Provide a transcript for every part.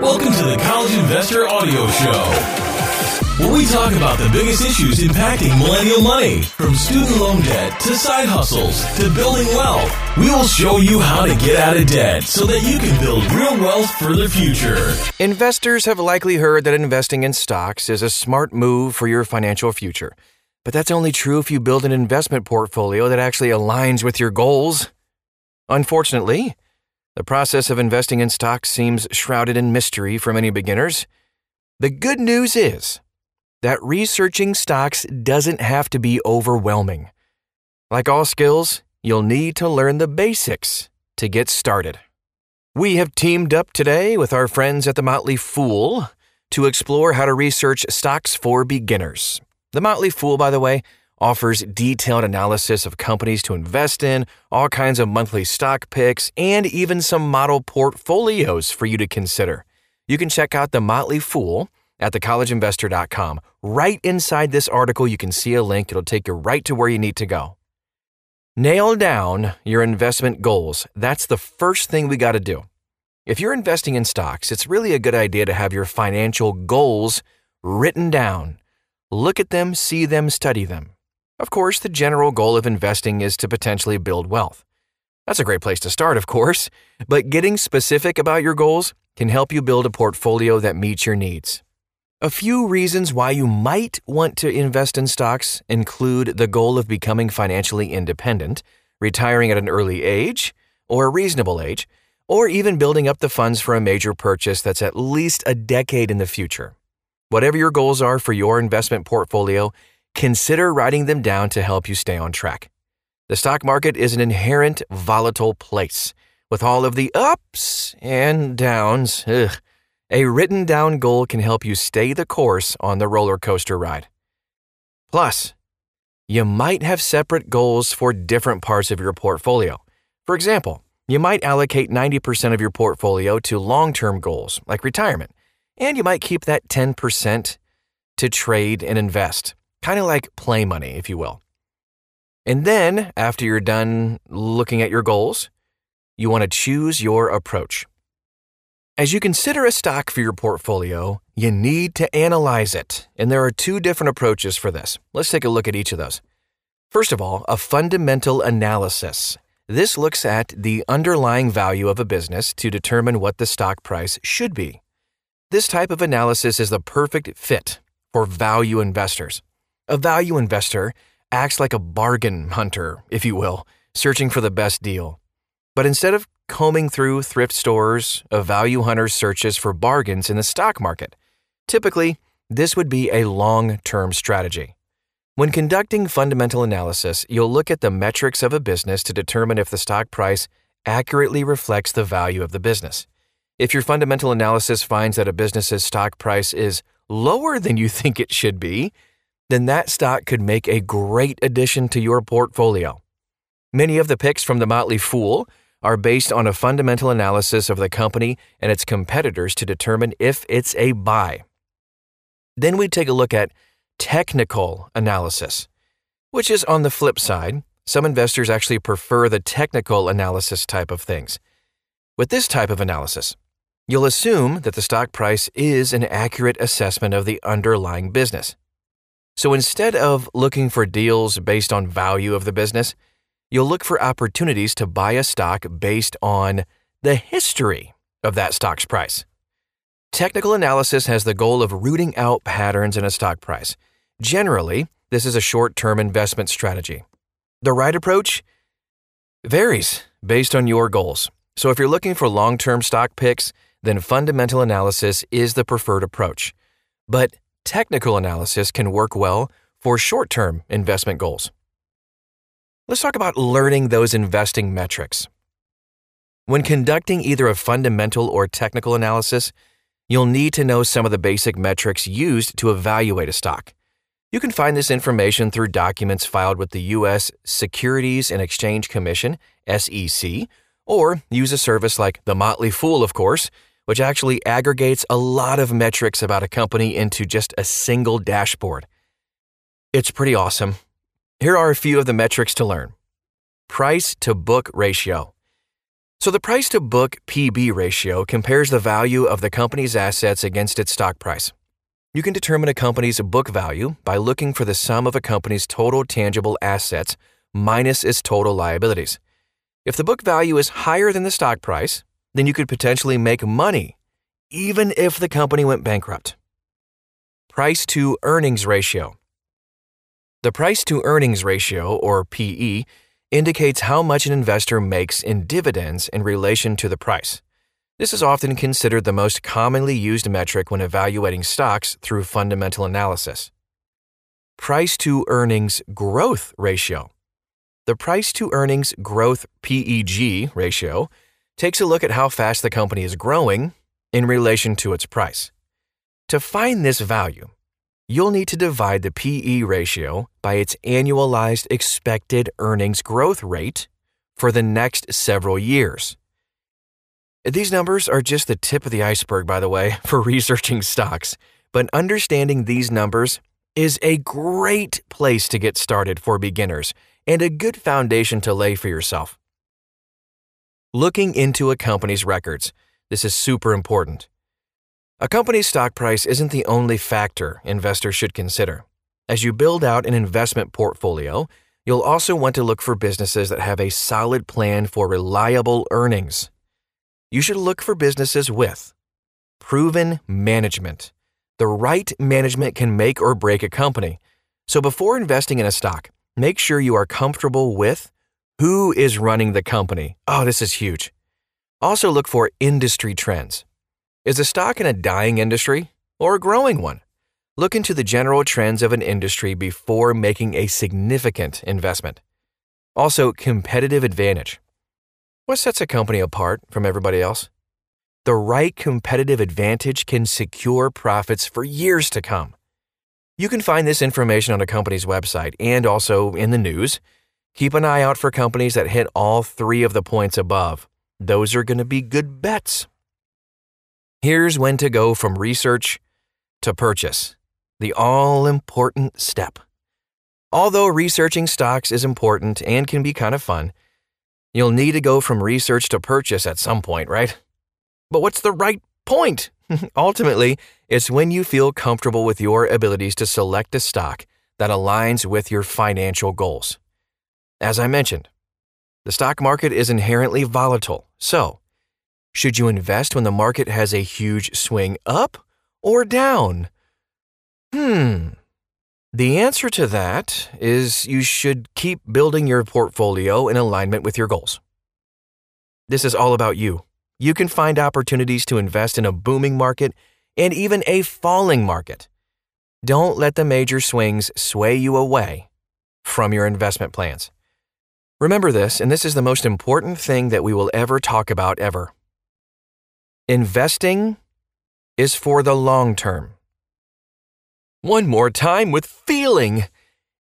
Welcome to the College Investor Audio Show where we talk about the biggest issues impacting millennial money, from student loan debt to side hustles to building wealth. We will show you how to get out of debt so that you can build real wealth for the future. Investors have likely heard that investing in stocks is a smart move for your financial future. But that's only true if you build an investment portfolio that actually aligns with your goals. Unfortunately, the process of investing in stocks seems shrouded in mystery for many beginners. The good news is that researching stocks doesn't have to be overwhelming. Like all skills, you'll need to learn the basics to get started. We have teamed up today with our friends at The Motley Fool to explore how to research stocks for beginners. The Motley Fool, by the way, offers detailed analysis of companies to invest in, all kinds of monthly stock picks, and even some model portfolios for you to consider. You can check out The Motley Fool at thecollegeinvestor.com. Right inside this article, you can see a link. It'll take you right to where you need to go. Nail down your investment goals. That's the first thing we got to do. If you're investing in stocks, it's really a good idea to have your financial goals written down. Look at them, see them, study them. Of course, the general goal of investing is to potentially build wealth. That's a great place to start, of course, but getting specific about your goals can help you build a portfolio that meets your needs. A few reasons why you might want to invest in stocks include the goal of becoming financially independent, retiring at an early age or a reasonable age, or even building up the funds for a major purchase that's at least a decade in the future. Whatever your goals are for your investment portfolio, consider writing them down to help you stay on track. The stock market is an inherent volatile place with all of the ups and downs. Ugh. A written down goal can help you stay the course on the roller coaster ride. Plus, you might have separate goals for different parts of your portfolio. For example, you might allocate 90% of your portfolio to long term goals like retirement, and you might keep that 10% to trade and invest, kind of like play money, if you will. And then, after you're done looking at your goals, you want to choose your approach. As you consider a stock for your portfolio, you need to analyze it, and there are two different approaches for this. Let's take a look at each of those. First of all, a fundamental analysis. This looks at the underlying value of a business to determine what the stock price should be. This type of analysis is the perfect fit for value investors. A value investor acts like a bargain hunter, if you will, searching for the best deal. But instead of combing through thrift stores, a value hunter searches for bargains in the stock market. Typically, this would be a long term strategy. When conducting fundamental analysis, you'll look at the metrics of a business to determine if the stock price accurately reflects the value of the business. If your fundamental analysis finds that a business's stock price is lower than you think it should be, then that stock could make a great addition to your portfolio. Many of the picks from the Motley Fool are based on a fundamental analysis of the company and its competitors to determine if it's a buy. Then we take a look at technical analysis, which is on the flip side. Some investors actually prefer the technical analysis type of things. With this type of analysis, you'll assume that the stock price is an accurate assessment of the underlying business. So instead of looking for deals based on value of the business, you'll look for opportunities to buy a stock based on the history of that stock's price. Technical analysis has the goal of rooting out patterns in a stock price. Generally, this is a short term investment strategy. The right approach varies based on your goals. So, if you're looking for long term stock picks, then fundamental analysis is the preferred approach. But technical analysis can work well for short term investment goals. Let's talk about learning those investing metrics. When conducting either a fundamental or technical analysis, you'll need to know some of the basic metrics used to evaluate a stock. You can find this information through documents filed with the U.S. Securities and Exchange Commission, SEC, or use a service like The Motley Fool, of course, which actually aggregates a lot of metrics about a company into just a single dashboard. It's pretty awesome. Here are a few of the metrics to learn price to book ratio. So, the price to book PB ratio compares the value of the company's assets against its stock price. You can determine a company's book value by looking for the sum of a company's total tangible assets minus its total liabilities. If the book value is higher than the stock price, then you could potentially make money, even if the company went bankrupt. Price to earnings ratio. The price to earnings ratio, or PE, indicates how much an investor makes in dividends in relation to the price. This is often considered the most commonly used metric when evaluating stocks through fundamental analysis. Price to earnings growth ratio. The price to earnings growth PEG ratio takes a look at how fast the company is growing in relation to its price. To find this value, you'll need to divide the PE ratio by its annualized expected earnings growth rate for the next several years. These numbers are just the tip of the iceberg, by the way, for researching stocks, but understanding these numbers is a great place to get started for beginners and a good foundation to lay for yourself. Looking into a company's records. This is super important. A company's stock price isn't the only factor investors should consider. As you build out an investment portfolio, you'll also want to look for businesses that have a solid plan for reliable earnings. You should look for businesses with proven management. The right management can make or break a company. So before investing in a stock, make sure you are comfortable with who is running the company. Oh, this is huge. Also, look for industry trends. Is a stock in a dying industry or a growing one? Look into the general trends of an industry before making a significant investment. Also, competitive advantage. What sets a company apart from everybody else? The right competitive advantage can secure profits for years to come. You can find this information on a company's website and also in the news. Keep an eye out for companies that hit all three of the points above. Those are going to be good bets. Here's when to go from research to purchase, the all important step. Although researching stocks is important and can be kind of fun, you'll need to go from research to purchase at some point, right? But what's the right point? Ultimately, it's when you feel comfortable with your abilities to select a stock that aligns with your financial goals. As I mentioned, the stock market is inherently volatile, so should you invest when the market has a huge swing up or down? Hmm. The answer to that is you should keep building your portfolio in alignment with your goals. This is all about you. You can find opportunities to invest in a booming market and even a falling market. Don't let the major swings sway you away from your investment plans. Remember this, and this is the most important thing that we will ever talk about ever. Investing is for the long term. One more time with feeling.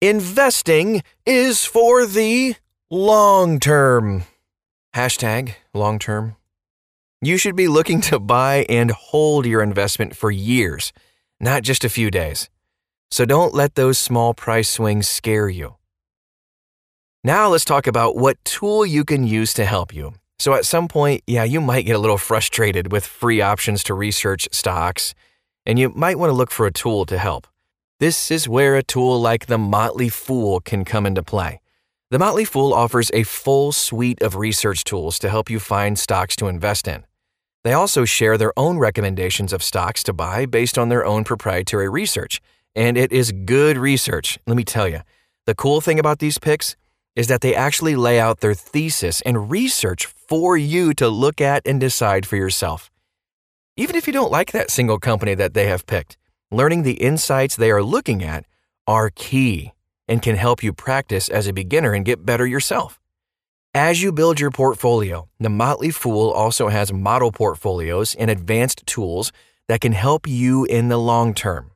Investing is for the long term. Hashtag long term. You should be looking to buy and hold your investment for years, not just a few days. So don't let those small price swings scare you. Now let's talk about what tool you can use to help you. So at some point, yeah, you might get a little frustrated with free options to research stocks, and you might want to look for a tool to help. This is where a tool like the Motley Fool can come into play. The Motley Fool offers a full suite of research tools to help you find stocks to invest in. They also share their own recommendations of stocks to buy based on their own proprietary research. And it is good research, let me tell you. The cool thing about these picks is that they actually lay out their thesis and research for you to look at and decide for yourself. Even if you don't like that single company that they have picked, learning the insights they are looking at are key and can help you practice as a beginner and get better yourself. As you build your portfolio, the Motley Fool also has model portfolios and advanced tools that can help you in the long term.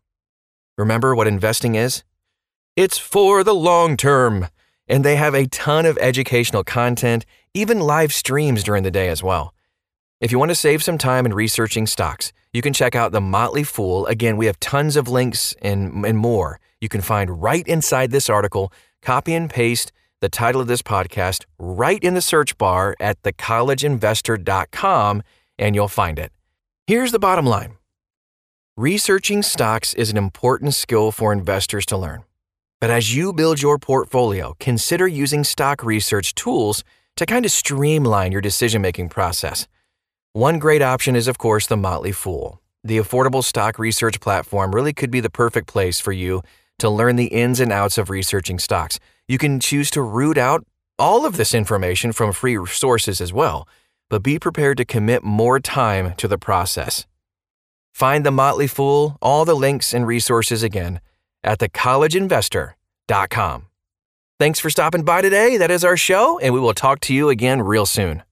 Remember what investing is? It's for the long term and they have a ton of educational content, even live streams during the day as well. If you want to save some time in researching stocks, you can check out The Motley Fool. Again, we have tons of links and, and more you can find right inside this article. Copy and paste the title of this podcast right in the search bar at thecollegeinvestor.com and you'll find it. Here's the bottom line researching stocks is an important skill for investors to learn. But as you build your portfolio, consider using stock research tools to kind of streamline your decision making process. One great option is, of course, the Motley Fool. The affordable stock research platform really could be the perfect place for you to learn the ins and outs of researching stocks. You can choose to root out all of this information from free sources as well, but be prepared to commit more time to the process. Find the Motley Fool, all the links and resources again at thecollegeinvestor.com. Thanks for stopping by today. That is our show, and we will talk to you again real soon.